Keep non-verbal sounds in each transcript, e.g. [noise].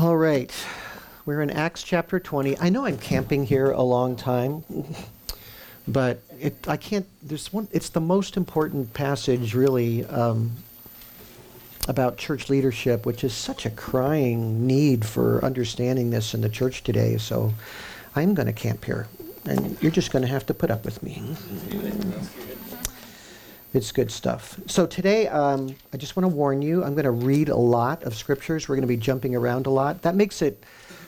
All right. We're in Acts chapter 20. I know I'm camping here a long time, but it, I can't. There's one. It's the most important passage, really, um, about church leadership, which is such a crying need for understanding this in the church today. So, I'm going to camp here, and you're just going to have to put up with me. It's good stuff. So today, um, I just want to warn you, I'm going to read a lot of scriptures. We're going to be jumping around a lot. That makes it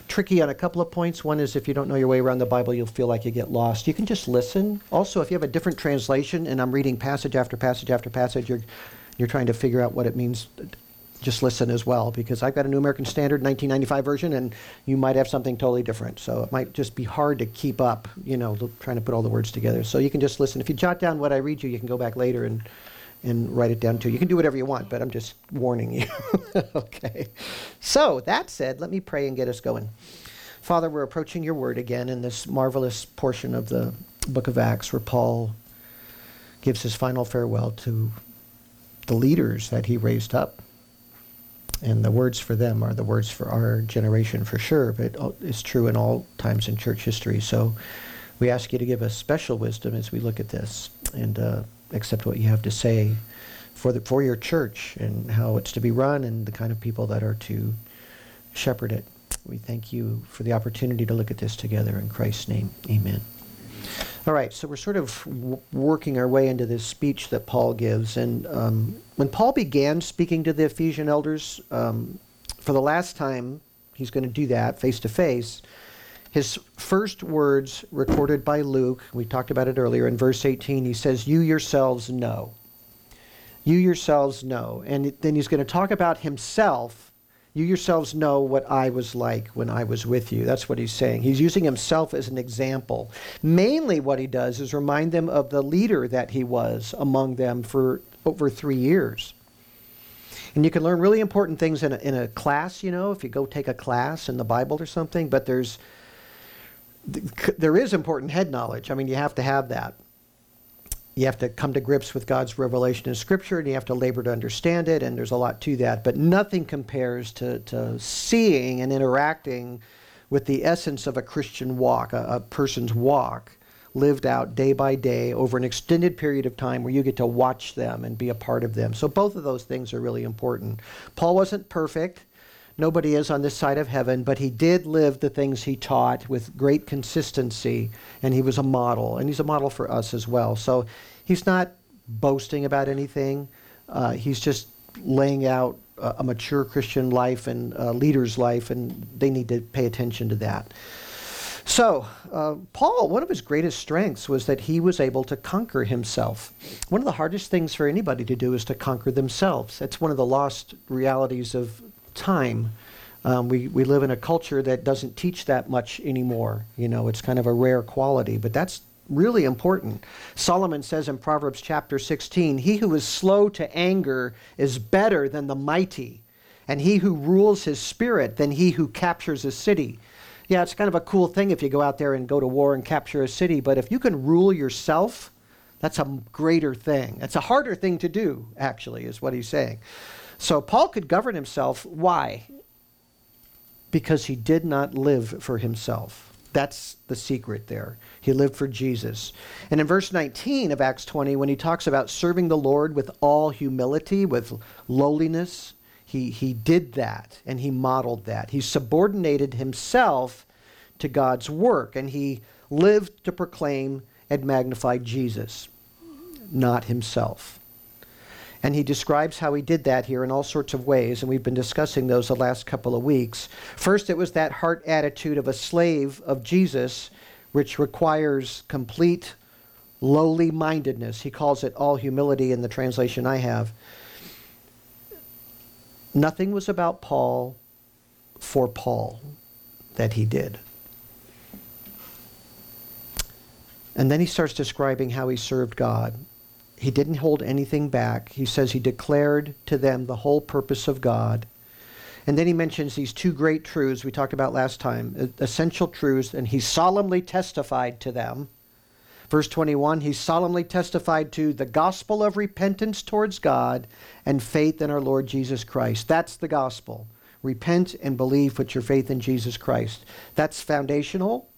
tricky on a couple of points. One is if you don't know your way around the Bible, you'll feel like you get lost. You can just listen. Also, if you have a different translation and I'm reading passage after passage after passage, you're, you're trying to figure out what it means just listen as well because I've got a New American Standard 1995 version and you might have something totally different. So it might just be hard to keep up, you know, trying to put all the words together. So you can just listen. If you jot down what I read you, you can go back later and and write it down too. You can do whatever you want, but I'm just warning you. [laughs] okay. So that said, let me pray and get us going. Father, we're approaching your word again in this marvelous portion of the book of Acts where Paul gives his final farewell to the leaders that he raised up and the words for them are the words for our generation for sure, but it's true in all times in church history. So we ask you to give us special wisdom as we look at this and uh, accept what you have to say for, the, for your church and how it's to be run and the kind of people that are to shepherd it. We thank you for the opportunity to look at this together. In Christ's name, amen. All right, so we're sort of w- working our way into this speech that Paul gives. And um, when Paul began speaking to the Ephesian elders um, for the last time, he's going to do that face to face. His first words, recorded by Luke, we talked about it earlier, in verse 18, he says, You yourselves know. You yourselves know. And then he's going to talk about himself you yourselves know what I was like when I was with you. That's what he's saying. He's using himself as an example. Mainly, what he does is remind them of the leader that he was among them for over three years. And you can learn really important things in a, in a class, you know, if you go take a class in the Bible or something, but there's there is important head knowledge. I mean, you have to have that you have to come to grips with God's revelation in Scripture and you have to labor to understand it, and there's a lot to that. But nothing compares to, to seeing and interacting with the essence of a Christian walk, a, a person's walk, lived out day by day over an extended period of time where you get to watch them and be a part of them. So both of those things are really important. Paul wasn't perfect. Nobody is on this side of heaven, but he did live the things he taught with great consistency, and he was a model, and he's a model for us as well. So he's not boasting about anything. Uh, he's just laying out a, a mature Christian life and a leader's life, and they need to pay attention to that. So, uh, Paul, one of his greatest strengths was that he was able to conquer himself. One of the hardest things for anybody to do is to conquer themselves. That's one of the lost realities of time. Um, we, we live in a culture that doesn't teach that much anymore. You know, it's kind of a rare quality, but that's really important. Solomon says in Proverbs chapter 16, He who is slow to anger is better than the mighty, and he who rules his spirit than he who captures a city. Yeah, it's kind of a cool thing if you go out there and go to war and capture a city, but if you can rule yourself, that's a greater thing. It's a harder thing to do, actually, is what he's saying. So Paul could govern himself. Why? Because he did not live for himself. That's the secret there. He lived for Jesus. And in verse 19 of Acts 20, when he talks about serving the Lord with all humility, with lowliness, he, he did that and he modeled that. He subordinated himself to God's work and he lived to proclaim and magnify Jesus, not himself. And he describes how he did that here in all sorts of ways, and we've been discussing those the last couple of weeks. First, it was that heart attitude of a slave of Jesus, which requires complete lowly mindedness. He calls it all humility in the translation I have. Nothing was about Paul for Paul that he did. And then he starts describing how he served God. He didn't hold anything back. He says he declared to them the whole purpose of God. And then he mentions these two great truths we talked about last time, essential truths, and he solemnly testified to them. Verse 21 He solemnly testified to the gospel of repentance towards God and faith in our Lord Jesus Christ. That's the gospel. repent and believe, put your faith in Jesus Christ. That's foundational.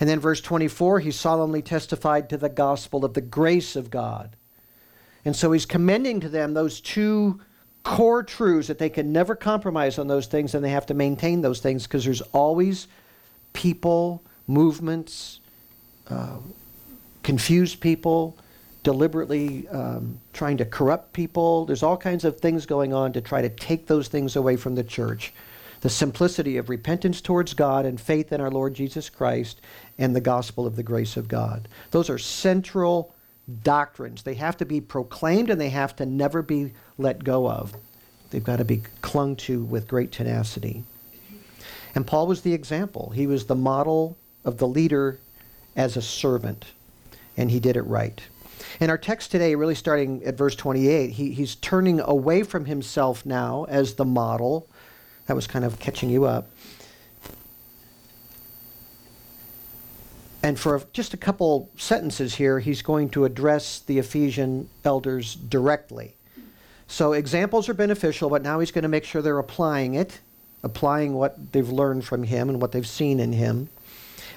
And then verse 24, he solemnly testified to the gospel of the grace of God. And so he's commending to them those two core truths that they can never compromise on those things and they have to maintain those things because there's always people, movements, uh, confused people, deliberately um, trying to corrupt people. There's all kinds of things going on to try to take those things away from the church. The simplicity of repentance towards God and faith in our Lord Jesus Christ and the gospel of the grace of God. Those are central doctrines. They have to be proclaimed and they have to never be let go of. They've got to be clung to with great tenacity. And Paul was the example. He was the model of the leader as a servant, and he did it right. In our text today, really starting at verse 28, he, he's turning away from himself now as the model. That was kind of catching you up. And for just a couple sentences here, he's going to address the Ephesian elders directly. So examples are beneficial, but now he's going to make sure they're applying it, applying what they've learned from him and what they've seen in him.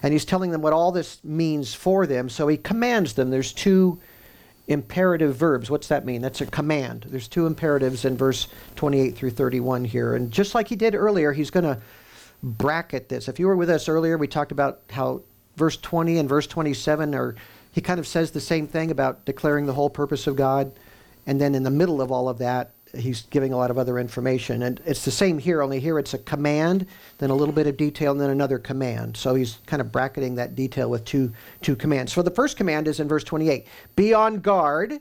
And he's telling them what all this means for them. So he commands them. There's two imperative verbs. What's that mean? That's a command. There's two imperatives in verse 28 through 31 here. And just like he did earlier, he's going to bracket this. If you were with us earlier, we talked about how verse 20 and verse 27 are he kind of says the same thing about declaring the whole purpose of God and then in the middle of all of that he's giving a lot of other information and it's the same here only here it's a command then a little bit of detail and then another command so he's kind of bracketing that detail with two two commands so the first command is in verse 28 be on guard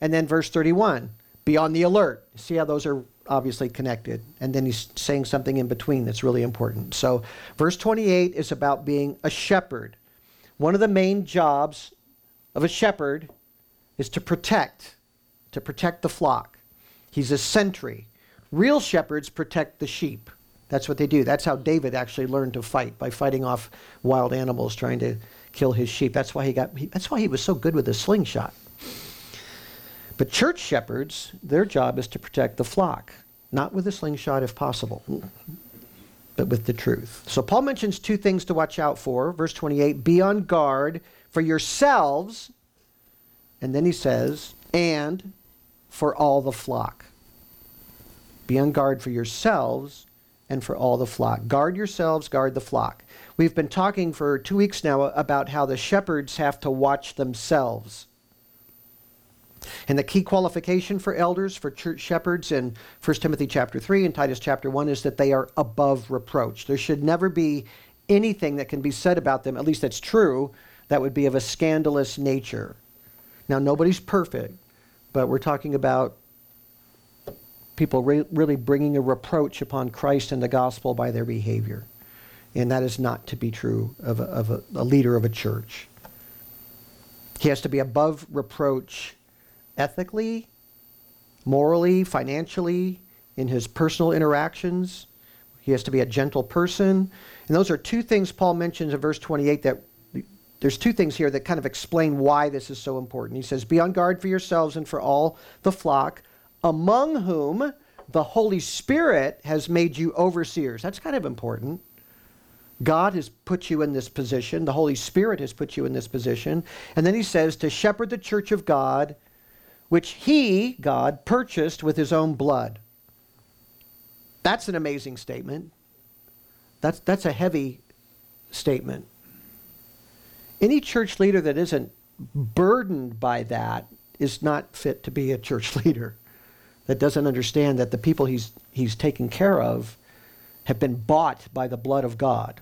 and then verse 31 be on the alert see how those are obviously connected. And then he's saying something in between that's really important. So, verse 28 is about being a shepherd. One of the main jobs of a shepherd is to protect, to protect the flock. He's a sentry. Real shepherds protect the sheep. That's what they do. That's how David actually learned to fight by fighting off wild animals trying to kill his sheep. That's why he got he, that's why he was so good with a slingshot. But church shepherds, their job is to protect the flock, not with a slingshot if possible, but with the truth. So Paul mentions two things to watch out for. Verse 28 be on guard for yourselves. And then he says, and for all the flock. Be on guard for yourselves and for all the flock. Guard yourselves, guard the flock. We've been talking for two weeks now about how the shepherds have to watch themselves. And the key qualification for elders, for church shepherds in 1 Timothy chapter 3 and Titus chapter 1 is that they are above reproach. There should never be anything that can be said about them, at least that's true, that would be of a scandalous nature. Now, nobody's perfect, but we're talking about people re- really bringing a reproach upon Christ and the gospel by their behavior. And that is not to be true of a, of a, a leader of a church. He has to be above reproach ethically, morally, financially, in his personal interactions. He has to be a gentle person. And those are two things Paul mentions in verse 28 that there's two things here that kind of explain why this is so important. He says, Be on guard for yourselves and for all the flock, among whom the Holy Spirit has made you overseers. That's kind of important. God has put you in this position, the Holy Spirit has put you in this position. And then he says, To shepherd the church of God which he, God, purchased with his own blood. That's an amazing statement. That's, that's a heavy statement. Any church leader that isn't burdened by that is not fit to be a church [laughs] leader. That doesn't understand that the people he's, he's taking care of have been bought by the blood of God.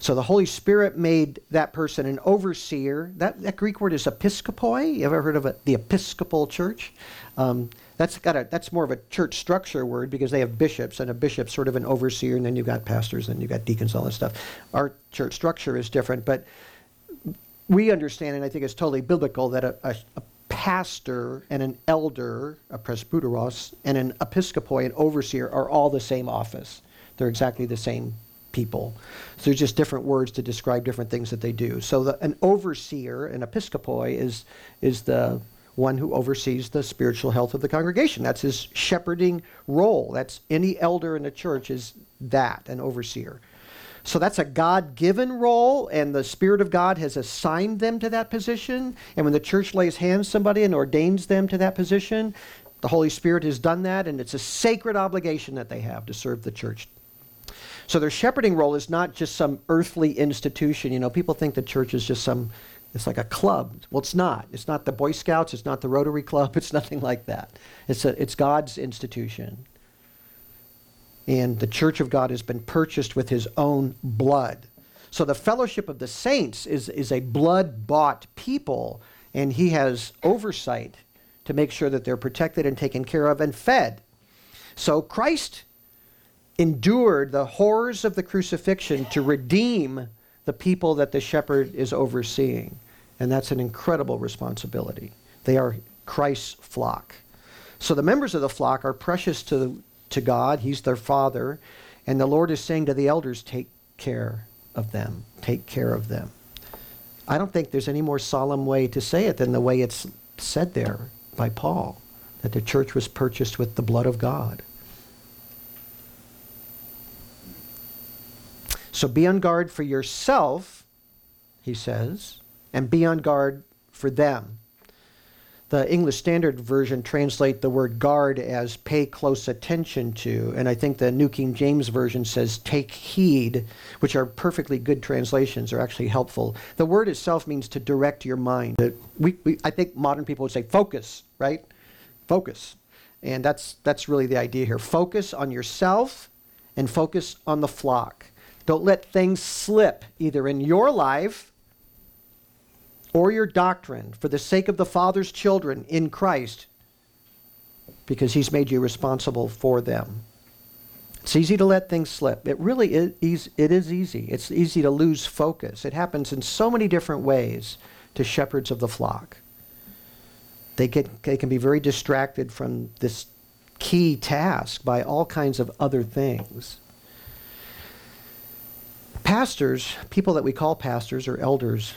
So the Holy Spirit made that person an overseer. That, that Greek word is episkopoi. You ever heard of? The Episcopal Church? Um, that's got a that's more of a church structure word because they have bishops and a bishop's sort of an overseer, and then you've got pastors and you've got deacons, all that stuff. Our church structure is different, but we understand, and I think it's totally biblical, that a, a, a pastor and an elder, a presbyteros, and an episcopoi, an overseer, are all the same office. They're exactly the same people. So there's just different words to describe different things that they do. So the, an overseer, an episcopoi, is is the one who oversees the spiritual health of the congregation. That's his shepherding role. That's any elder in the church is that, an overseer. So that's a God given role, and the Spirit of God has assigned them to that position. And when the church lays hands somebody and ordains them to that position, the Holy Spirit has done that, and it's a sacred obligation that they have to serve the church. So their shepherding role is not just some earthly institution. You know, people think the church is just some, it's like a club. Well, it's not. It's not the Boy Scouts. It's not the Rotary Club. [laughs] It's nothing like that. It's, a, it's God's institution. And the church of God has been purchased with his own blood. So the fellowship of the saints is, is a blood bought people, and he has oversight to make sure that they're protected and taken care of and fed. So Christ endured the horrors of the crucifixion to redeem the people that the shepherd is overseeing. And that's an incredible responsibility. They are Christ's flock. So the members of the flock are precious to, to God. He's their father. And the Lord is saying to the elders, take care of them. Take care of them. I don't think there's any more solemn way to say it than the way it's said there by Paul that the church was purchased with the blood of God. So be on guard for yourself, he says, and be on guard for them. The English Standard Version translate the word guard as pay close attention to, and I think the New King James Version says take heed, which are perfectly good translations, are actually helpful. The word itself means to direct your mind. We, we, I think modern people would say focus, right? Focus. And that's, that's really the idea here. Focus on yourself and focus on the flock. Don't let things slip either in your life or your doctrine for the sake of the Father's children in Christ because He's made you responsible for them. It's easy to let things slip. It really is, it is easy. It's easy to lose focus. It happens in so many different ways to shepherds of the flock. They, get, they can be very distracted from this key task by all kinds of other things. Pastors, people that we call pastors or elders,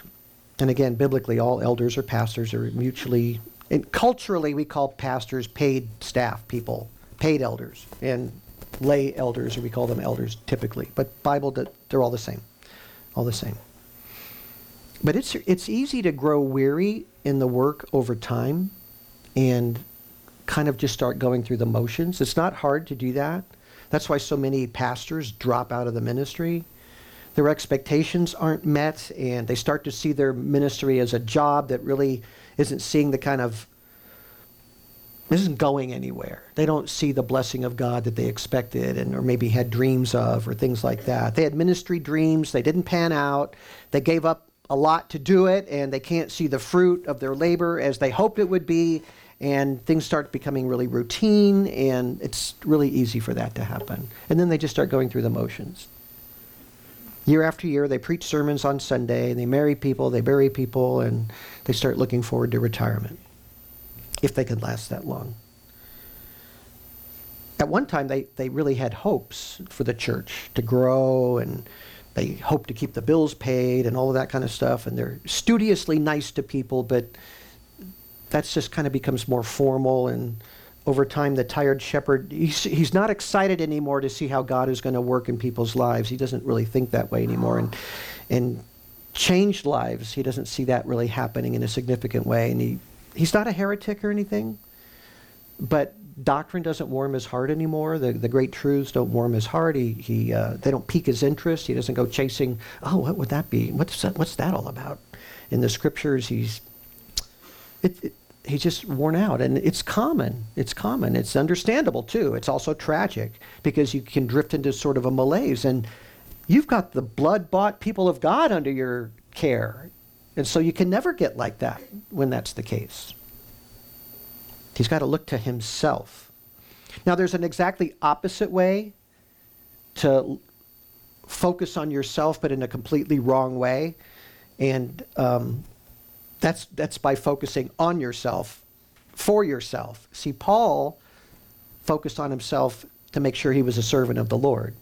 and again, biblically, all elders or pastors are mutually, and culturally, we call pastors paid staff people, paid elders, and lay elders, or we call them elders typically. But Bible, they're all the same, all the same. But it's it's easy to grow weary in the work over time, and kind of just start going through the motions. It's not hard to do that. That's why so many pastors drop out of the ministry their expectations aren't met, and they start to see their ministry as a job that really isn't seeing the kind of isn't going anywhere. They don't see the blessing of God that they expected and or maybe had dreams of or things like that. They had ministry dreams, they didn't pan out. They gave up a lot to do it and they can't see the fruit of their labor as they hoped it would be and things start becoming really routine and it's really easy for that to happen. And then they just start going through the motions. Year after year, they preach sermons on Sunday, they marry people, they bury people, and they start looking forward to retirement, if they could last that long. At one time, they, they really had hopes for the church to grow, and they hoped to keep the bills paid and all of that kind of stuff, and they're studiously nice to people, but that's just kind of becomes more formal and over time, the tired shepherd, he's, he's not excited anymore to see how God is going to work in people's lives. He doesn't really think that way anymore. And, and changed lives, he doesn't see that really happening in a significant way. And he, he's not a heretic or anything, but doctrine doesn't warm his heart anymore. The, the great truths don't warm his heart. He, he, uh, they don't pique his interest. He doesn't go chasing, oh, what would that be? What's that, what's that all about? In the scriptures, he's, it, it he's just worn out. And it's common. It's common. It's understandable too. It's also tragic because you can drift into sort of a malaise. And you've got the blood bought people of god under your care. And so you can never get like that when that's the case. He's got to look to himself. Now there's an exactly opposite way to focus on yourself but in a completely wrong way. And um, that's, that's by focusing on yourself, for yourself. See, Paul focused on himself to make sure he was a servant of the Lord.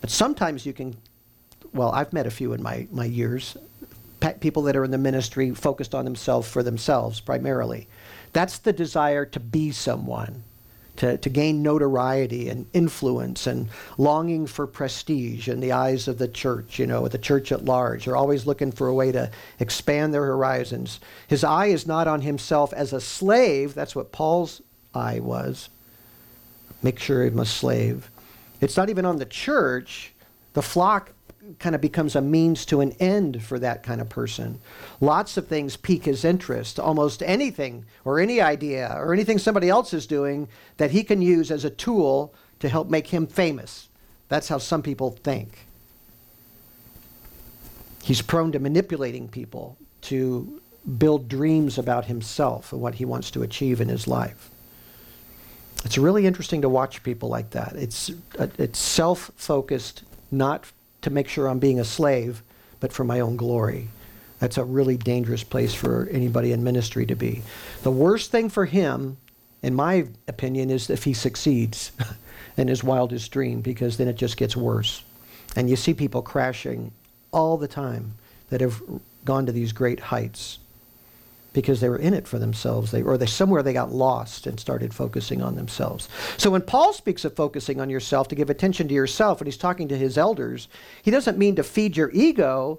But sometimes you can, well, I've met a few in my, my years, people that are in the ministry focused on themselves for themselves primarily. That's the desire to be someone, to, to gain notoriety and influence and longing for prestige in the eyes of the church, you know, the church at large. They're always looking for a way to expand their horizons. His eye is not on himself as a slave. That's what Paul's eye was. Make sure I'm a slave. It's not even on the church. The flock kind of becomes a means to an end for that kind of person. Lots of things pique his interest, almost anything or any idea or anything somebody else is doing that he can use as a tool to help make him famous. That's how some people think. He's prone to manipulating people to build dreams about himself and what he wants to achieve in his life. It's really interesting to watch people like that. It's, uh, it's self focused, not to make sure I'm being a slave, but for my own glory. That's a really dangerous place for anybody in ministry to be. The worst thing for him, in my opinion, is if he succeeds [laughs] in his wildest dream, because then it just gets worse. And you see people crashing all the time that have gone to these great heights because they were in it for themselves. They, or they somewhere they got lost and started focusing on themselves. So when paul speaks of focusing on yourself to give attention to yourself when he's talking to his elders he doesn't mean to feed your ego.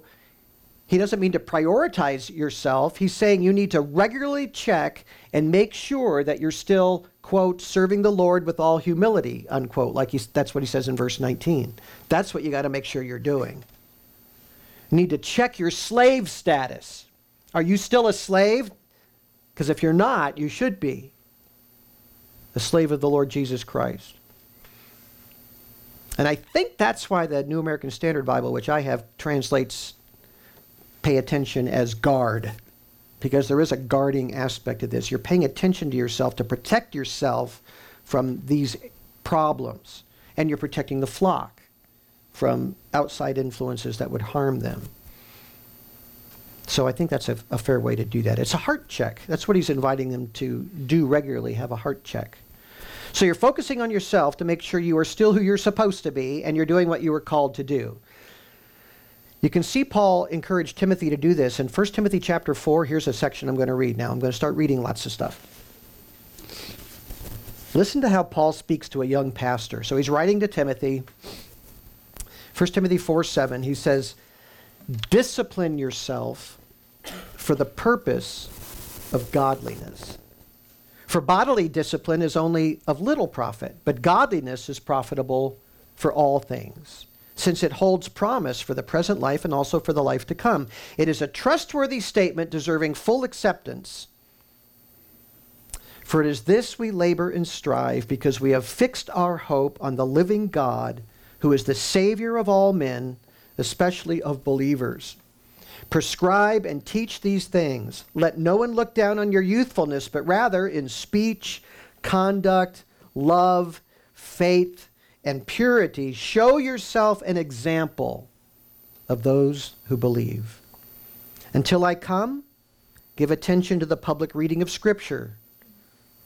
He doesn't mean to prioritize yourself. He's saying you need to regularly check and make sure that you're still quote serving the lord with all humility unquote like he, that's what he says in verse 19 that's what you got to make sure you're doing. You need to check your slave status are you still a slave? Because if you're not, you should be a slave of the Lord Jesus Christ. And I think that's why the New American Standard Bible, which I have, translates pay attention as guard, because there is a guarding aspect of this. You're paying attention to yourself to protect yourself from these problems, and you're protecting the flock from outside influences that would harm them. So I think that's a, a, fair way to do that. It's a heart check. That's what he's inviting them to do regularly, have a heart check. So you're focusing on yourself to make sure you are still who you're supposed to be and you're doing what you were called to do. You can see Paul encouraged Timothy to do this in 1 Timothy chapter 4. Here's a section I'm going to read now. I'm going to start reading lots of stuff. Listen to how Paul speaks to a young pastor. So he's writing to Timothy. 1 Timothy 4 7, he says, Discipline yourself for the purpose of godliness. For bodily discipline is only of little profit, but godliness is profitable for all things, since it holds promise for the present life and also for the life to come. It is a trustworthy statement deserving full acceptance. For it is this we labor and strive, because we have fixed our hope on the living God, who is the Savior of all men, especially of believers. Prescribe and teach these things. Let no one look down on your youthfulness, but rather in speech, conduct, love, faith, and purity, show yourself an example of those who believe. Until I come, give attention to the public reading of Scripture,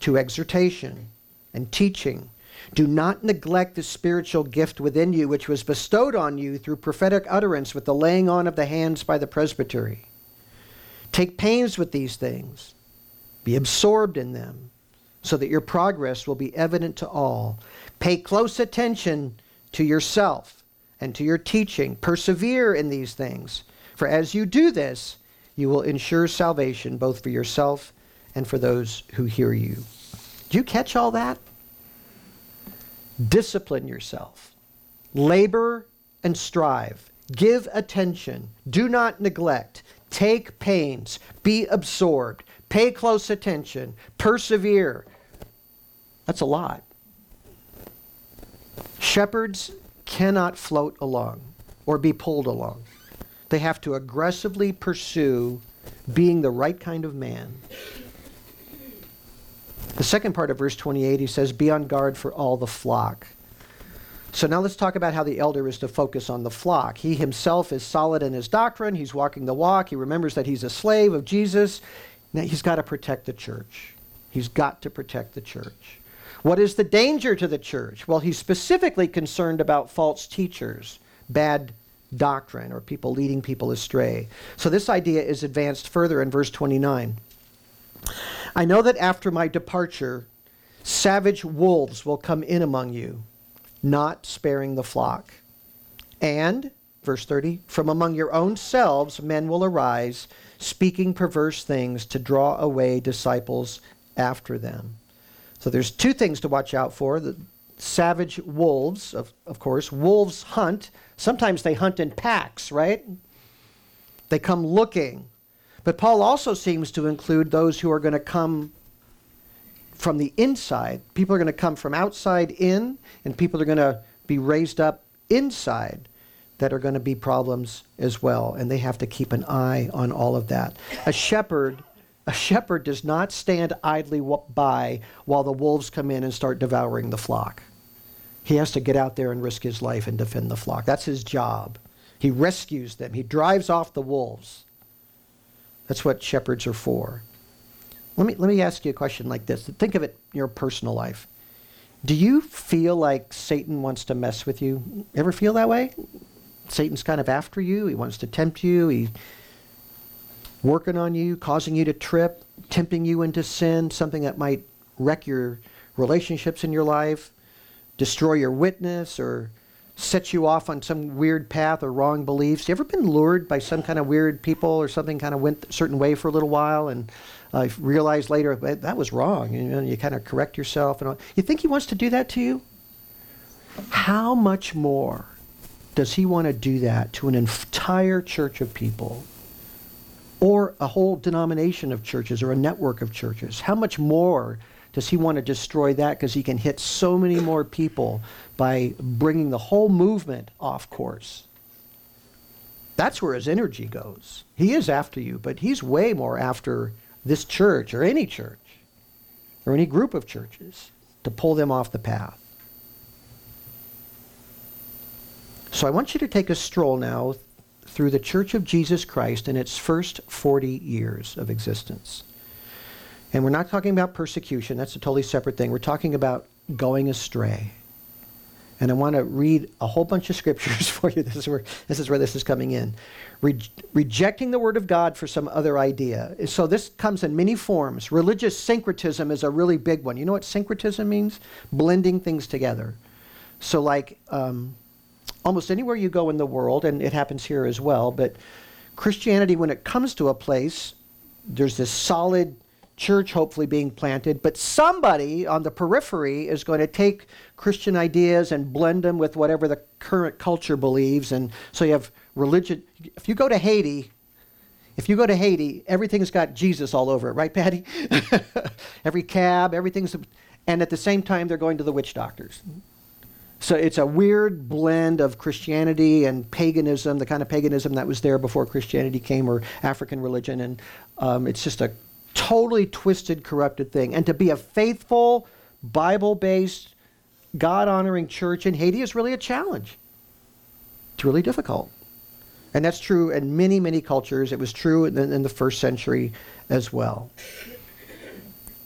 to exhortation and teaching. Do not neglect the spiritual gift within you, which was bestowed on you through prophetic utterance with the laying on of the hands by the presbytery. Take pains with these things, be absorbed in them, so that your progress will be evident to all. Pay close attention to yourself and to your teaching. Persevere in these things, for as you do this, you will ensure salvation both for yourself and for those who hear you. Do you catch all that? Discipline yourself. Labor and strive. Give attention. Do not neglect. Take pains. Be absorbed. Pay close attention. Persevere. That's a lot. Shepherds cannot float along or be pulled along. They have to aggressively pursue being the right kind of man the second part of verse 28, he says, Be on guard for all the flock. So now let's talk about how the elder is to focus on the flock. He himself is solid in his doctrine. He's walking the walk. He remembers that he's a slave of Jesus. Now he's got to protect the church. He's got to protect the church. What is the danger to the church? Well, he's specifically concerned about false teachers, bad doctrine or people leading people astray. So this idea is advanced further in verse 29. I know that after my departure, savage wolves will come in among you, not sparing the flock. And, verse 30, from among your own selves men will arise, speaking perverse things to draw away disciples after them. So there's two things to watch out for. The savage wolves, of, of course. Wolves hunt. Sometimes they hunt in packs, right? They come looking. But Paul also seems to include those who are going to come from the inside. People are going to come from outside in, and people are going to be raised up inside that are going to be problems as well. And they have to keep an eye on all of that. A shepherd. A shepherd does not stand idly by while the wolves come in and start devouring the flock. He has to get out there and risk his life and defend the flock. That's his job. He rescues them, he drives off the wolves. That's what shepherds are for. Let me, let me ask you a question like this. Think of it in your personal life. Do you feel like Satan wants to mess with you? Ever feel that way? Satan's kind of after you. He wants to tempt you. He's working on you, causing you to trip, tempting you into sin, something that might wreck your relationships in your life destroy your witness or set you off on some weird path or wrong beliefs. You ever been lured by some kind of weird people or something kind of went a certain way for a little while and uh, realized later that was wrong? You, know, you kind of correct yourself and all. You think he wants to do that to you? How much more does he want to do that to an entire church of people? Or a whole denomination of churches or a network of churches? How much more does he want to destroy that because he can hit so many more people by bringing the whole movement off course? That's where his energy goes. He is after you, but he's way more after this church or any church or any group of churches to pull them off the path. So I want you to take a stroll now through the Church of Jesus Christ in its first 40 years of existence. And we're not talking about persecution, that's a totally separate thing. We're talking about going astray. And I want to read a whole bunch of scriptures [laughs] for you. This is where this is, where this is coming in. Re- rejecting the word of God for some other idea. So this comes in many forms. Religious syncretism is a really big one. You know what syncretism means? Blending things together. So, like um, almost anywhere you go in the world, and it happens here as well, but Christianity, when it comes to a place, there's this solid church hopefully being planted, but somebody on the periphery is going to take Christian ideas and blend them with whatever the current culture believes. And so you have religion. If you go to Haiti, if you go to Haiti, everything's got Jesus all over it, right, Patty? [laughs] Every cab, everything's. And at the same time, they're going to the witch doctors. So it's a weird blend of Christianity and paganism, the kind of paganism that was there before Christianity came, or African religion. And um, it's just a totally twisted, corrupted thing. And to be a faithful, Bible based, God honoring church in Haiti is really a challenge. It's really difficult. And that's true in many, many cultures. It was true in, in the first century as well.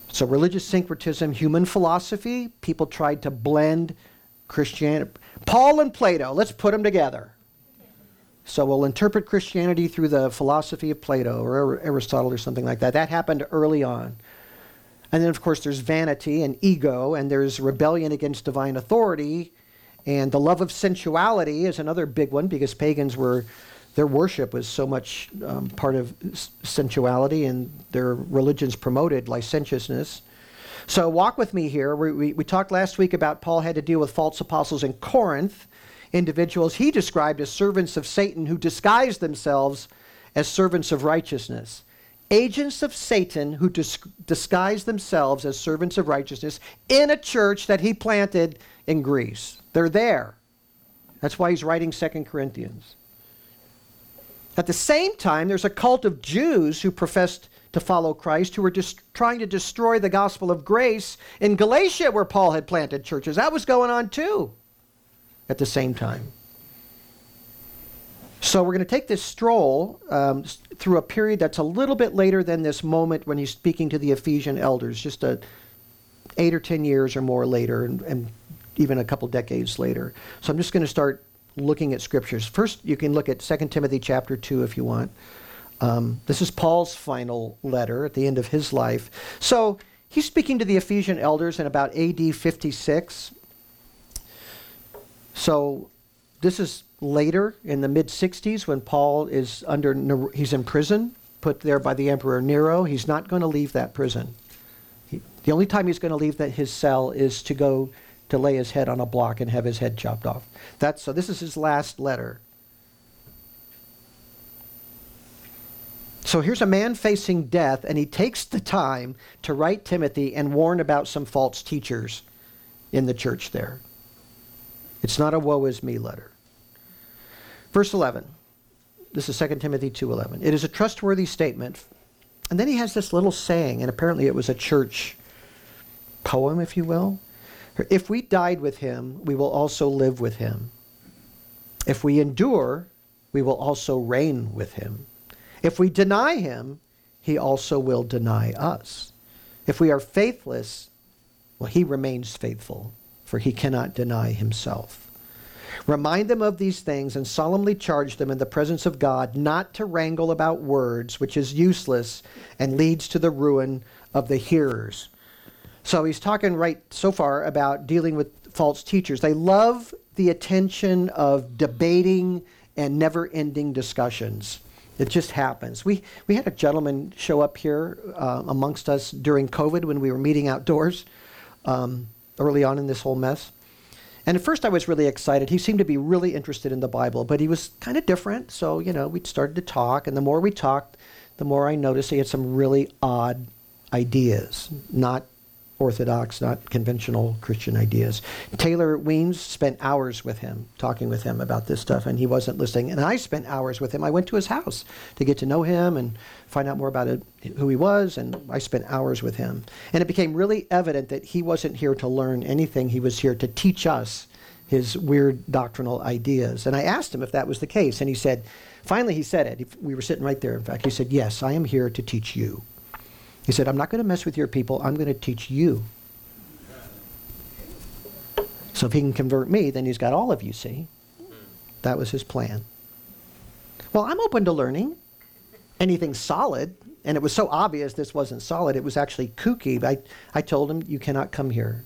So, religious syncretism, human philosophy, people tried to blend Christianity. Paul and Plato, let's put them together. So we'll interpret Christianity through the philosophy of Plato or Aristotle or something like that. That happened early on. And then, of course, there's vanity and ego, and there's rebellion against divine authority. And the love of sensuality is another big one because pagans were, their worship was so much um, part of sensuality, and their religions promoted licentiousness. So, walk with me here. We, we, we talked last week about Paul had to deal with false apostles in Corinth individuals he described as servants of Satan who disguised themselves as servants of righteousness. Agents of Satan who dis- disguise themselves as servants of righteousness in a church that he planted in Greece. They're there. That's why he's writing Second Corinthians. At the same time, there's a cult of Jews who professed to follow Christ who were just trying to destroy the gospel of grace in Galatia, where Paul had planted churches. That was going on too at the same time. So we're going to take this stroll um, through a period that's a little bit later than this moment when he's speaking to the Ephesian elders, just a eight or ten years or more later, and, and even a couple decades later. So I'm just going to start looking at scriptures. First, you can look at 2 Timothy chapter 2 if you want. Um, this is Paul's final letter at the end of his life. So he's speaking to the Ephesian elders in about AD 56. So this is later in the mid 60s when Paul is under, he's in prison, put there by the Emperor Nero. He's not going to leave that prison. He, the only time he's going to leave that, his cell is to go to lay his head on a block and have his head chopped off. That's, so this is his last letter. So here's a man facing death, and he takes the time to write Timothy and warn about some false teachers in the church there. It's not a woe is me letter. Verse 11. This is 2 Timothy 2:11. It is a trustworthy statement. And then he has this little saying, and apparently it was a church poem, if you will. If we died with him, we will also live with him. If we endure, we will also reign with him. If we deny him, he also will deny us. If we are faithless, well, he remains faithful, for he cannot deny himself. Remind them of these things and solemnly charge them in the presence of God not to wrangle about words, which is useless and leads to the ruin of the hearers. So he's talking right so far about dealing with false teachers. They love the attention of debating and never ending discussions. It just happens. We, we had a gentleman show up here uh, amongst us during COVID when we were meeting outdoors um, early on in this whole mess. And at first I was really excited. He seemed to be really interested in the Bible, but he was kind of different. So, you know, we started to talk, and the more we talked, the more I noticed he had some really odd ideas, not orthodox, not conventional Christian ideas. Taylor Weems spent hours with him, talking with him about this stuff, and he wasn't listening. And I spent hours with him. I went to his house to get to know him and find out more about it, who he was, and I spent hours with him. And it became really evident that he wasn't here to learn anything, he was here to teach us his weird doctrinal ideas. And I asked him if that was the case, and he said, finally, he said it. We were sitting right there, in fact. He said, Yes, I am here to teach you. He said, I'm not going to mess with your people. I'm going to teach you. So if he can convert me, then he's got all of you, see? That was his plan. Well, I'm open to learning anything solid. And it was so obvious this wasn't solid. It was actually kooky. I, I told him, you cannot come here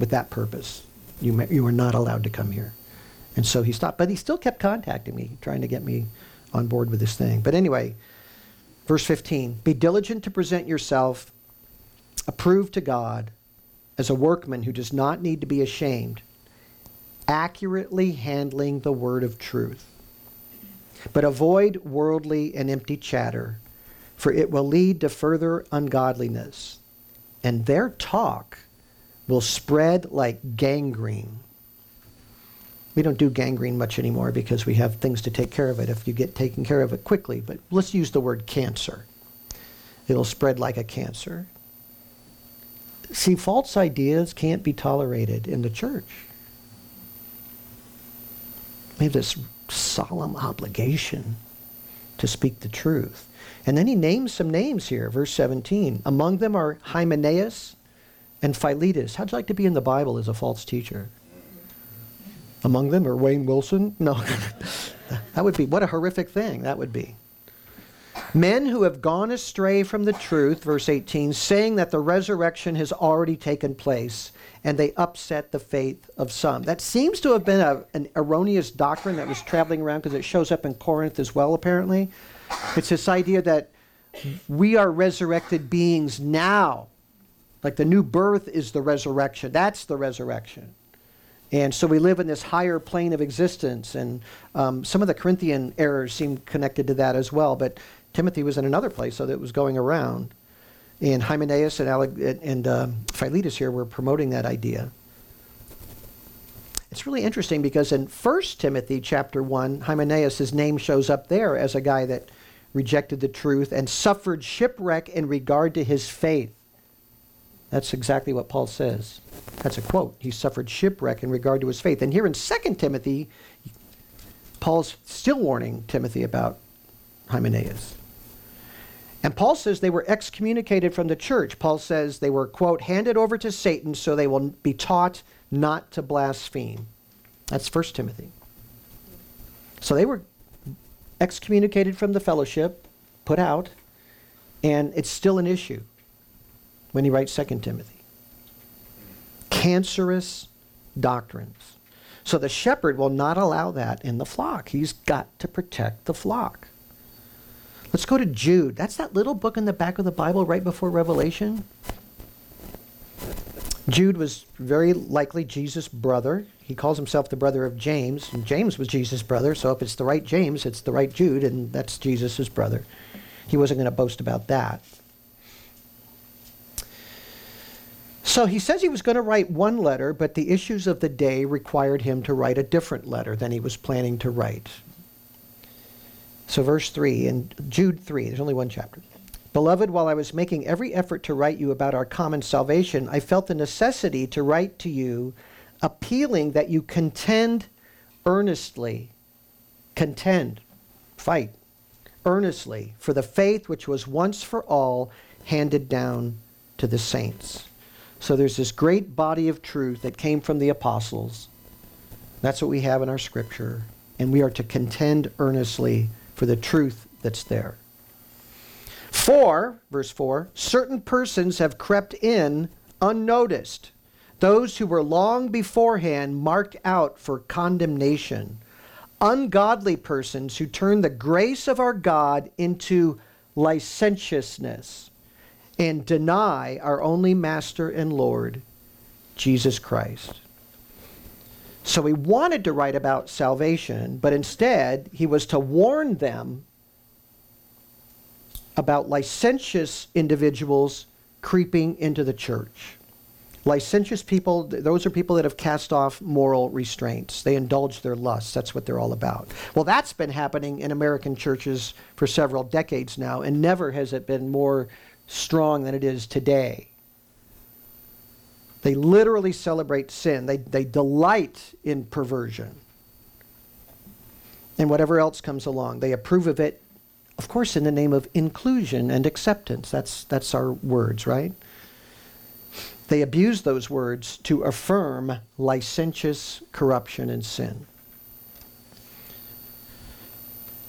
with that purpose. You, you are not allowed to come here. And so he stopped. But he still kept contacting me, trying to get me on board with this thing. But anyway, Verse 15 Be diligent to present yourself approved to God as a workman who does not need to be ashamed, accurately handling the word of truth. But avoid worldly and empty chatter, for it will lead to further ungodliness, and their talk will spread like gangrene. We don't do gangrene much anymore because we have things to take care of it if you get taken care of it quickly. But let's use the word cancer. It'll spread like a cancer. See, false ideas can't be tolerated in the church. We have this solemn obligation to speak the truth. And then he names some names here, verse 17. Among them are Hymenaeus and Philetus. How'd you like to be in the Bible as a false teacher? Among them, or Wayne Wilson? No. [laughs] that would be, what a horrific thing that would be. Men who have gone astray from the truth, verse 18, saying that the resurrection has already taken place, and they upset the faith of some. That seems to have been a, an erroneous doctrine that was traveling around because it shows up in Corinth as well, apparently. It's this idea that we are resurrected beings now. Like the new birth is the resurrection. That's the resurrection. And so we live in this higher plane of existence. And um, some of the Corinthian errors seem connected to that as well. But Timothy was in another place, so that was going around. And Hymenaeus and, Ale- and uh, Philetus here were promoting that idea. It's really interesting because in 1 Timothy chapter 1, Hymenaeus, his name shows up there as a guy that rejected the truth and suffered shipwreck in regard to his faith. That's exactly what Paul says. That's a quote. He suffered shipwreck in regard to his faith. And here in 2 Timothy, Paul's still warning Timothy about Hymenaeus. And Paul says they were excommunicated from the church. Paul says they were, quote, handed over to Satan so they will be taught not to blaspheme. That's 1 Timothy. So they were excommunicated from the fellowship, put out, and it's still an issue when he writes 2 Timothy. Cancerous doctrines. So the shepherd will not allow that in the flock. He's got to protect the flock. Let's go to Jude. That's that little book in the back of the Bible right before Revelation. Jude was very likely Jesus' brother. He calls himself the brother of James, and James was Jesus' brother, so if it's the right James, it's the right Jude, and that's Jesus' brother. He wasn't going to boast about that. So he says he was going to write one letter, but the issues of the day required him to write a different letter than he was planning to write. So, verse 3, in Jude 3, there's only one chapter. Beloved, while I was making every effort to write you about our common salvation, I felt the necessity to write to you, appealing that you contend earnestly. Contend, fight, earnestly for the faith which was once for all handed down to the saints. So there's this great body of truth that came from the apostles. That's what we have in our scripture. And we are to contend earnestly for the truth that's there. For, verse 4, certain persons have crept in unnoticed, those who were long beforehand marked out for condemnation, ungodly persons who turn the grace of our God into licentiousness and deny our only Master and Lord, Jesus Christ. So he wanted to write about salvation, but instead he was to warn them about licentious individuals creeping into the church. Licentious people, those are people that have cast off moral restraints. They indulge their lusts. That's what they're all about. Well, that's been happening in American churches for several decades now, and never has it been more strong than it is today. They literally celebrate sin, they, they delight in perversion and whatever else comes along. They approve of it of course, in the name of inclusion and acceptance. That's, that's our words, right? They abuse those words to affirm licentious corruption and sin.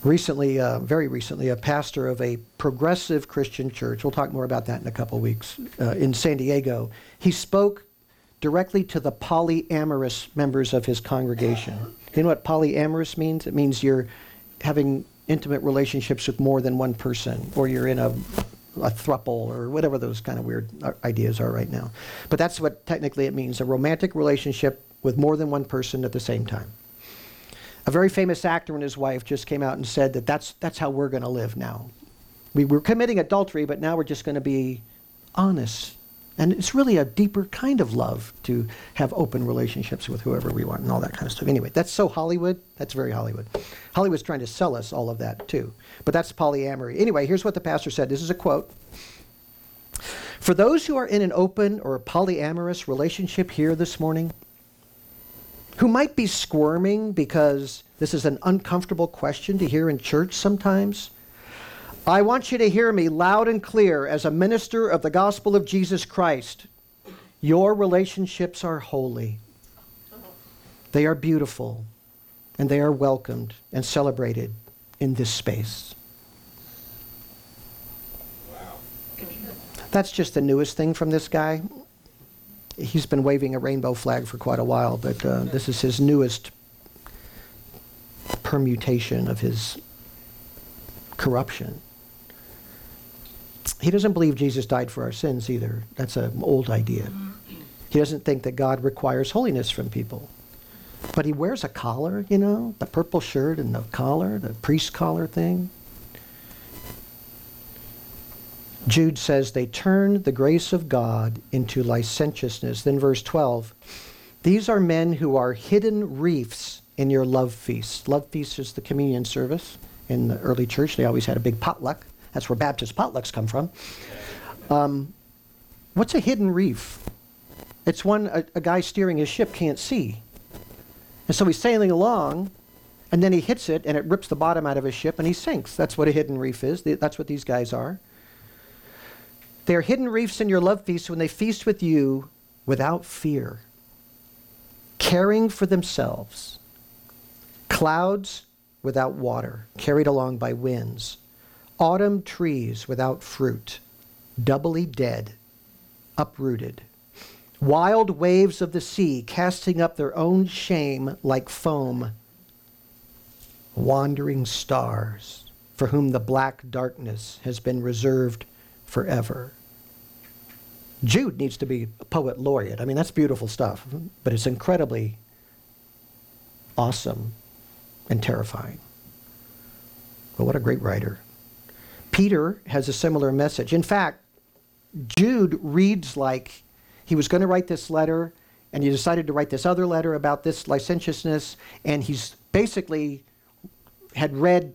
Recently, uh, very recently, a pastor of a progressive Christian church, we'll talk more about that in a couple weeks, uh, in San Diego, he spoke directly to the polyamorous members of his congregation. You know what polyamorous means? It means you're having intimate relationships with more than one person, or you're in a, a thruple, or whatever those kind of weird uh, ideas are right now. But that's what technically it means a romantic relationship with more than one person at the same time. A very famous actor and his wife just came out and said that that's, that's how we're going to live now. We were committing adultery, but now we're just going to be honest and it's really a deeper kind of love to have open relationships with whoever we want and all that kind of stuff. Anyway, that's so Hollywood. That's very Hollywood. Hollywood's trying to sell us all of that too. But that's polyamory. Anyway, here's what the pastor said. This is a quote. For those who are in an open or polyamorous relationship here this morning, who might be squirming because this is an uncomfortable question to hear in church sometimes, I want you to hear me loud and clear as a minister of the gospel of Jesus Christ. Your relationships are holy, they are beautiful, and they are welcomed and celebrated in this space. Wow. That's just the newest thing from this guy. He's been waving a rainbow flag for quite a while, but uh, this is his newest permutation of his corruption. He doesn't believe Jesus died for our sins either. That's an old idea. He doesn't think that God requires holiness from people. But he wears a collar, you know, the purple shirt and the collar, the priest collar thing. Jude says they turned the grace of God into licentiousness. Then, verse 12 these are men who are hidden reefs in your love feast. Love feast is the communion service in the early church. They always had a big potluck. That's where Baptist potlucks come from. Um, what's a hidden reef? It's one a, a guy steering his ship can't see. And so he's sailing along, and then he hits it, and it rips the bottom out of his ship, and he sinks. That's what a hidden reef is. That's what these guys are. They are hidden reefs in your love feast when they feast with you without fear, caring for themselves. Clouds without water, carried along by winds, autumn trees without fruit, doubly dead, uprooted, wild waves of the sea casting up their own shame like foam, wandering stars for whom the black darkness has been reserved forever. Jude needs to be a poet laureate. I mean, that's beautiful stuff, but it's incredibly awesome and terrifying. But what a great writer. Peter has a similar message. In fact, Jude reads like he was going to write this letter and he decided to write this other letter about this licentiousness and he's basically had read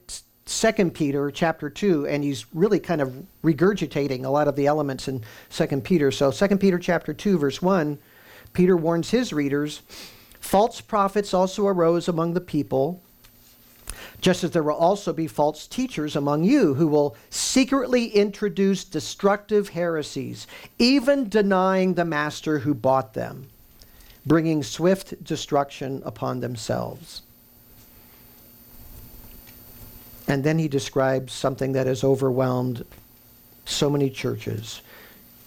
Second Peter chapter 2 and he's really kind of regurgitating a lot of the elements in Second Peter. So Second Peter chapter 2 verse 1, Peter warns his readers, false prophets also arose among the people, just as there will also be false teachers among you who will secretly introduce destructive heresies, even denying the master who bought them, bringing swift destruction upon themselves. And then he describes something that has overwhelmed so many churches.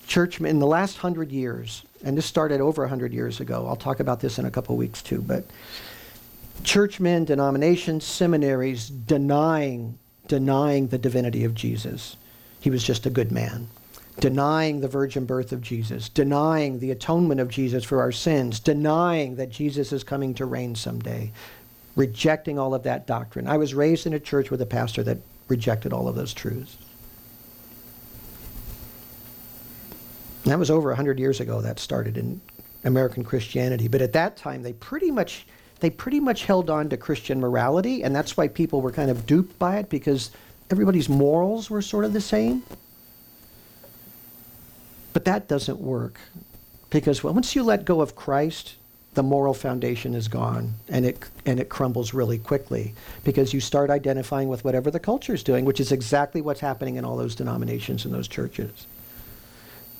Church in the last hundred years, and this started over a hundred years ago. I'll talk about this in a couple weeks too, but churchmen, denominations, seminaries denying denying the divinity of Jesus. He was just a good man. Denying the virgin birth of Jesus, denying the atonement of Jesus for our sins, denying that Jesus is coming to reign someday, rejecting all of that doctrine. I was raised in a church with a pastor that rejected all of those truths. And that was over 100 years ago that started in American Christianity. But at that time, they pretty much they pretty much held on to Christian morality, and that's why people were kind of duped by it because everybody's morals were sort of the same. But that doesn't work because once you let go of Christ, the moral foundation is gone and it and it crumbles really quickly because you start identifying with whatever the culture is doing which is exactly what's happening in all those denominations and those churches.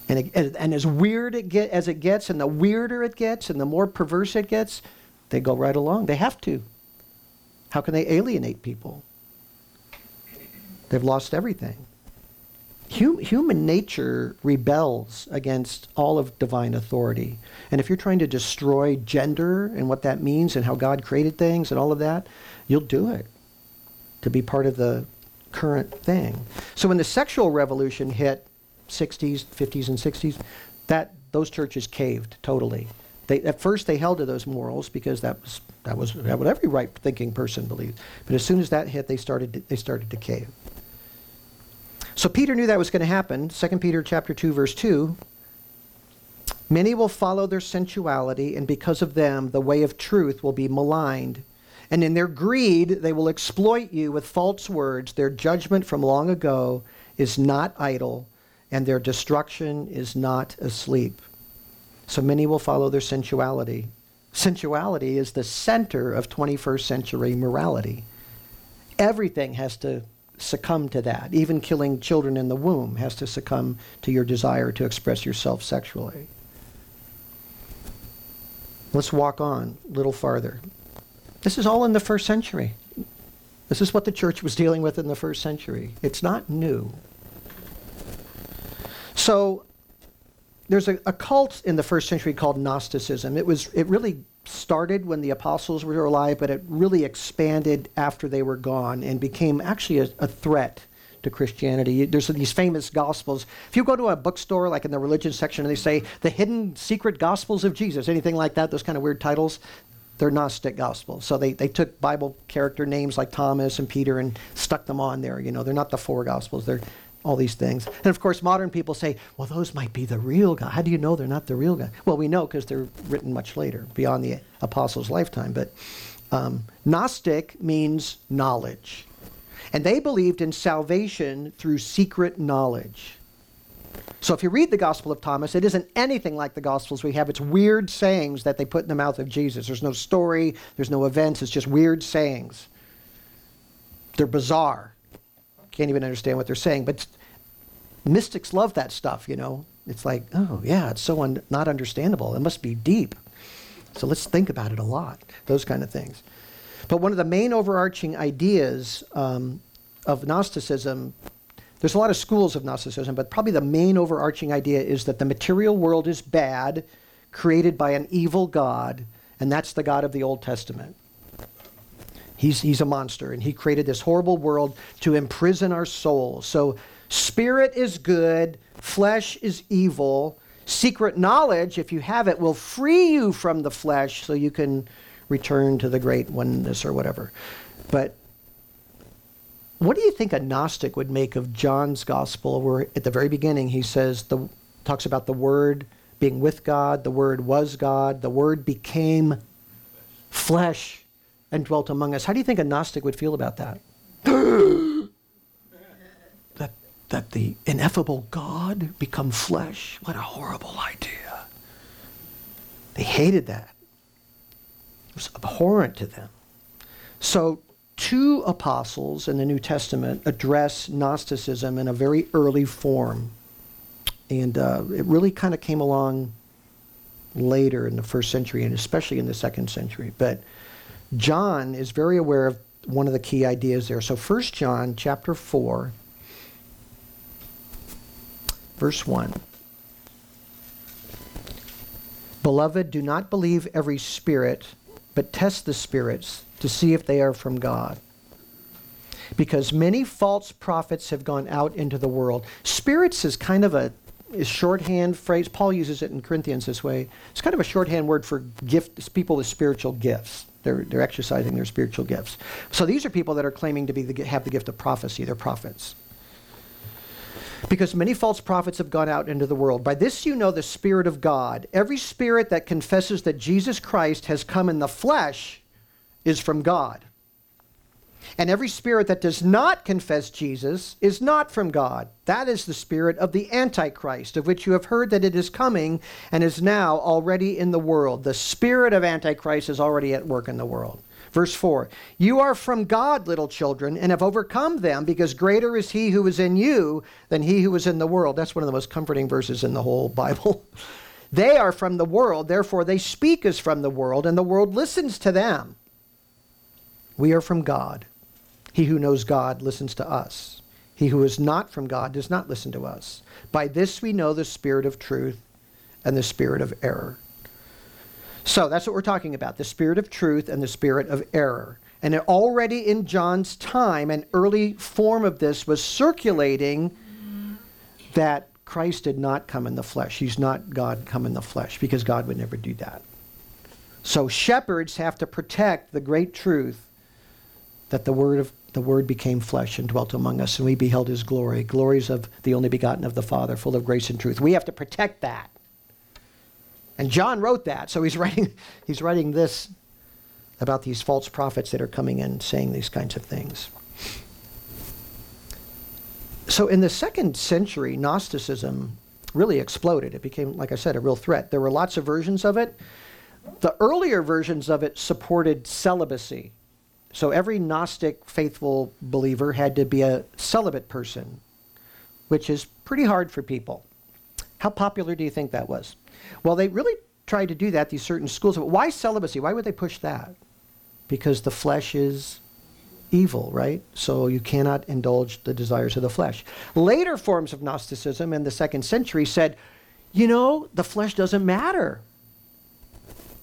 And, it, and, and as weird it get, as it gets and the weirder it gets and the more perverse it gets they go right along. They have to. How can they alienate people? They've lost everything hum, human nature rebels against all of divine authority. And if you're trying to destroy gender and what that means and how God created things and all of that, you'll do it to be part of the current thing. So when the sexual revolution hit 60s, 50s and 60s, that those churches caved totally. They, at first they held to those morals because that was that was that what every right thinking person believed. But as soon as that hit, they started to, they started to cave. So Peter knew that was going to happen. 2 Peter chapter 2 verse 2. Many will follow their sensuality and because of them the way of truth will be maligned. And in their greed they will exploit you with false words. Their judgment from long ago is not idle and their destruction is not asleep. So many will follow their sensuality. Sensuality is the center of 21st century morality. Everything has to succumb to that. Even killing children in the womb has to succumb to your desire to express yourself sexually. Let's walk on a little farther. This is all in the first century. This is what the church was dealing with in the first century. It's not new. So there's a, a cult in the first century called Gnosticism. It was it really started when the apostles were alive, but it really expanded after they were gone and became actually a, a threat to Christianity. There's these famous gospels. If you go to a bookstore, like in the religion section, and they say the hidden secret gospels of Jesus, anything like that, those kind of weird titles, they're Gnostic gospels. So they, they took Bible character names like Thomas and Peter and stuck them on there. You know, they're not the four gospels. They're all these things. And of course, modern people say, well, those might be the real God. How do you know they're not the real God? Well, we know because they're written much later, beyond the apostles' lifetime. But um, Gnostic means knowledge. And they believed in salvation through secret knowledge. So if you read the Gospel of Thomas, it isn't anything like the Gospels we have. It's weird sayings that they put in the mouth of Jesus. There's no story, there's no events, it's just weird sayings. They're bizarre can't even understand what they're saying. But mystics love that stuff, you know. It's like, oh, yeah, it's so un- not understandable. It must be deep. So let's think about it a lot, those kind of things. But one of the main overarching ideas um, of Gnosticism, there's a lot of schools of Gnosticism, but probably the main overarching idea is that the material world is bad, created by an evil God, and that's the God of the Old Testament. He's, he's a monster, and he created this horrible world to imprison our souls. So, spirit is good, flesh is evil. Secret knowledge, if you have it, will free you from the flesh so you can return to the great oneness or whatever. But what do you think a Gnostic would make of John's gospel, where at the very beginning he says the talks about the Word being with God, the Word was God, the Word became flesh and dwelt among us. How do you think a Gnostic would feel about that? [gasps] that, that the ineffable God become flesh? What a horrible idea. They hated that. It was abhorrent to them. So, two apostles in the New Testament address Gnosticism in a very early form. And uh, it really kind of came along later in the first century and especially in the second century. But John is very aware of one of the key ideas there. So 1 John chapter 4 verse 1. Beloved, do not believe every spirit, but test the spirits to see if they are from God. Because many false prophets have gone out into the world. Spirits is kind of a is shorthand phrase. Paul uses it in Corinthians this way. It's kind of a shorthand word for gift, people with spiritual gifts. They're, they're exercising their spiritual gifts. So these are people that are claiming to be the, have the gift of prophecy. They're prophets. Because many false prophets have gone out into the world. By this you know the Spirit of God. Every spirit that confesses that Jesus Christ has come in the flesh is from God. And every spirit that does not confess Jesus is not from God. That is the spirit of the Antichrist, of which you have heard that it is coming and is now already in the world. The spirit of Antichrist is already at work in the world. Verse 4 You are from God, little children, and have overcome them, because greater is he who is in you than he who is in the world. That's one of the most comforting verses in the whole Bible. [laughs] they are from the world, therefore they speak as from the world, and the world listens to them. We are from God. He who knows God listens to us. He who is not from God does not listen to us. By this we know the spirit of truth and the spirit of error. So that's what we're talking about the spirit of truth and the spirit of error. And already in John's time, an early form of this was circulating that Christ did not come in the flesh. He's not God come in the flesh because God would never do that. So shepherds have to protect the great truth that the word of the word became flesh and dwelt among us and we beheld his glory glories of the only begotten of the father full of grace and truth. We have to protect that. And john wrote that so he's [laughs] writing he's writing this about these false prophets that are coming in saying these kinds of things. So in the second century gnosticism really exploded. It became like i said a real threat. There were lots of versions of it. The earlier versions of it supported celibacy so every Gnostic faithful believer had to be a celibate person, which is pretty hard for people. How popular do you think that was? Well, they really tried to do that, these certain schools. But why celibacy? Why would they push that? Because the flesh is evil, right? So you cannot indulge the desires of the flesh. Later forms of Gnosticism in the second century said, you know, the flesh doesn't matter.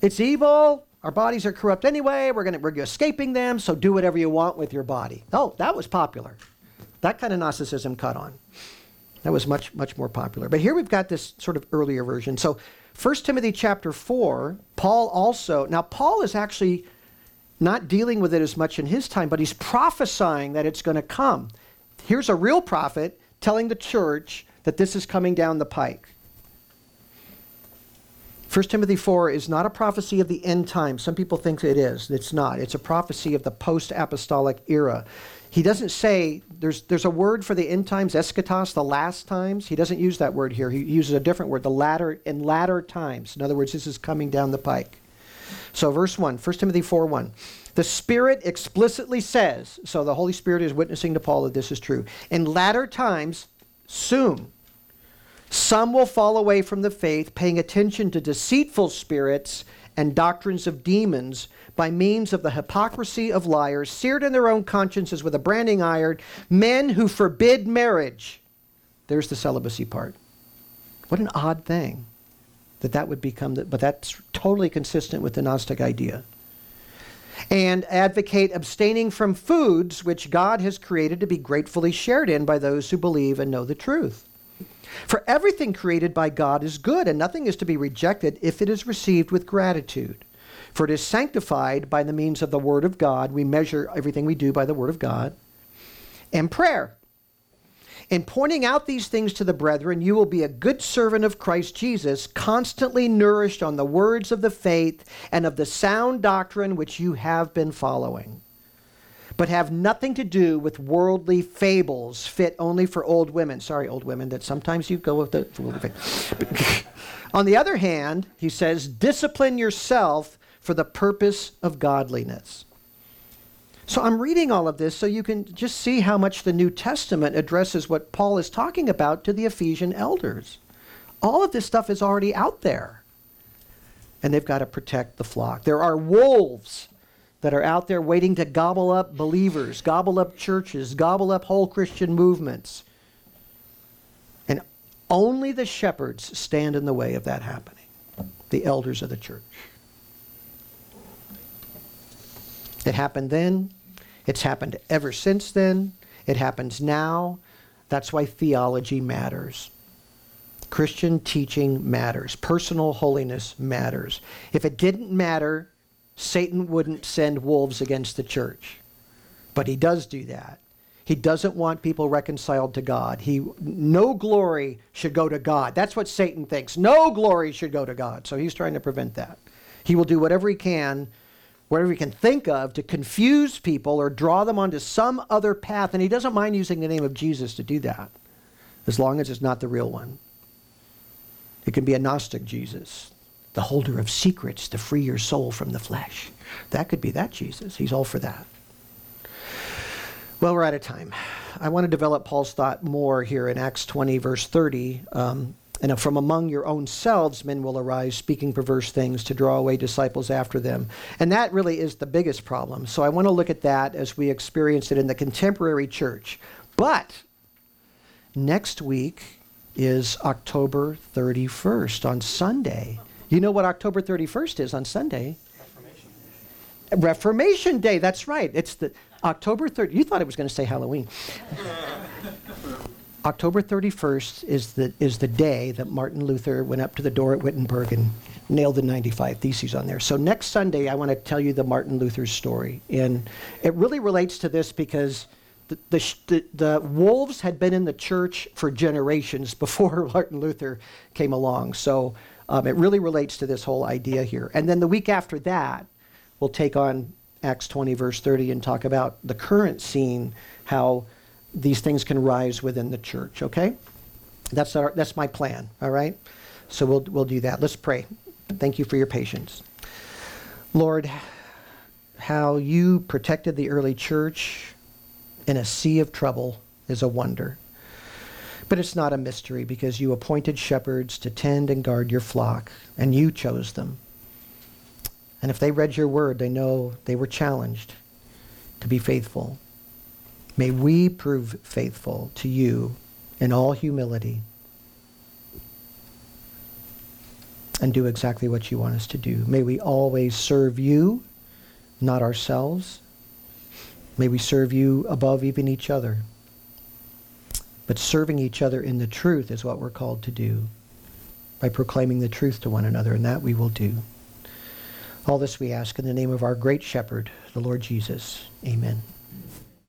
It's evil. Our bodies are corrupt anyway. We're, gonna, we're escaping them, so do whatever you want with your body. Oh, that was popular. That kind of Gnosticism caught on. That was much, much more popular. But here we've got this sort of earlier version. So 1 Timothy chapter 4, Paul also, now Paul is actually not dealing with it as much in his time, but he's prophesying that it's going to come. Here's a real prophet telling the church that this is coming down the pike. 1 Timothy 4 is not a prophecy of the end time. Some people think it is. It's not. It's a prophecy of the post apostolic era. He doesn't say, there's, there's a word for the end times, eschatos, the last times. He doesn't use that word here. He uses a different word, the latter, in latter times. In other words, this is coming down the pike. So, verse 1, 1 Timothy 4 1. The Spirit explicitly says, so the Holy Spirit is witnessing to Paul that this is true. In latter times, soon, some will fall away from the faith, paying attention to deceitful spirits and doctrines of demons by means of the hypocrisy of liars, seared in their own consciences with a branding iron, men who forbid marriage. There's the celibacy part. What an odd thing that that would become, the, but that's totally consistent with the Gnostic idea. And advocate abstaining from foods which God has created to be gratefully shared in by those who believe and know the truth. For everything created by God is good, and nothing is to be rejected if it is received with gratitude. For it is sanctified by the means of the Word of God. We measure everything we do by the Word of God. And prayer. In pointing out these things to the brethren, you will be a good servant of Christ Jesus, constantly nourished on the words of the faith and of the sound doctrine which you have been following but have nothing to do with worldly fables fit only for old women. Sorry, old women, that sometimes you go with the worldly [laughs] On the other hand, he says, discipline yourself for the purpose of godliness. So I'm reading all of this so you can just see how much the New Testament addresses what Paul is talking about to the Ephesian elders. All of this stuff is already out there. And they've got to protect the flock. There are wolves that are out there waiting to gobble up believers, gobble up churches, gobble up whole Christian movements. And only the shepherds stand in the way of that happening, the elders of the church. It happened then, it's happened ever since then, it happens now. That's why theology matters. Christian teaching matters. Personal holiness matters. If it didn't matter, Satan wouldn't send wolves against the church. But he does do that. He doesn't want people reconciled to God. He no glory should go to God. That's what Satan thinks. No glory should go to God. So he's trying to prevent that. He will do whatever he can, whatever he can think of to confuse people or draw them onto some other path and he doesn't mind using the name of Jesus to do that as long as it's not the real one. It can be a Gnostic Jesus the holder of secrets to free your soul from the flesh. That could be that Jesus. He's all for that. Well, we're out of time. I want to develop Paul's thought more here in Acts 20, verse 30. Um, and from among your own selves, men will arise speaking perverse things to draw away disciples after them. And that really is the biggest problem. So I want to look at that as we experience it in the contemporary church. But next week is October 31st on Sunday. You know what October 31st is on Sunday? Reformation Day. Reformation Day, that's right. It's the October 30th. You thought it was going to say Halloween. [laughs] October 31st is the, is the day that Martin Luther went up to the door at Wittenberg and nailed the 95 Theses on there. So next Sunday, I want to tell you the Martin Luther story. And it really relates to this because the, the, the, the wolves had been in the church for generations [laughs] before [laughs] Martin Luther came along. So um, it really relates to this whole idea here. And then the week after that, we'll take on Acts 20, verse 30, and talk about the current scene, how these things can rise within the church, okay? That's, our, that's my plan, all right? So we'll, we'll do that. Let's pray. Thank you for your patience. Lord, how you protected the early church in a sea of trouble is a wonder. But it's not a mystery because you appointed shepherds to tend and guard your flock, and you chose them. And if they read your word, they know they were challenged to be faithful. May we prove faithful to you in all humility and do exactly what you want us to do. May we always serve you, not ourselves. May we serve you above even each other. But serving each other in the truth is what we're called to do by proclaiming the truth to one another, and that we will do. All this we ask in the name of our great shepherd, the Lord Jesus. Amen.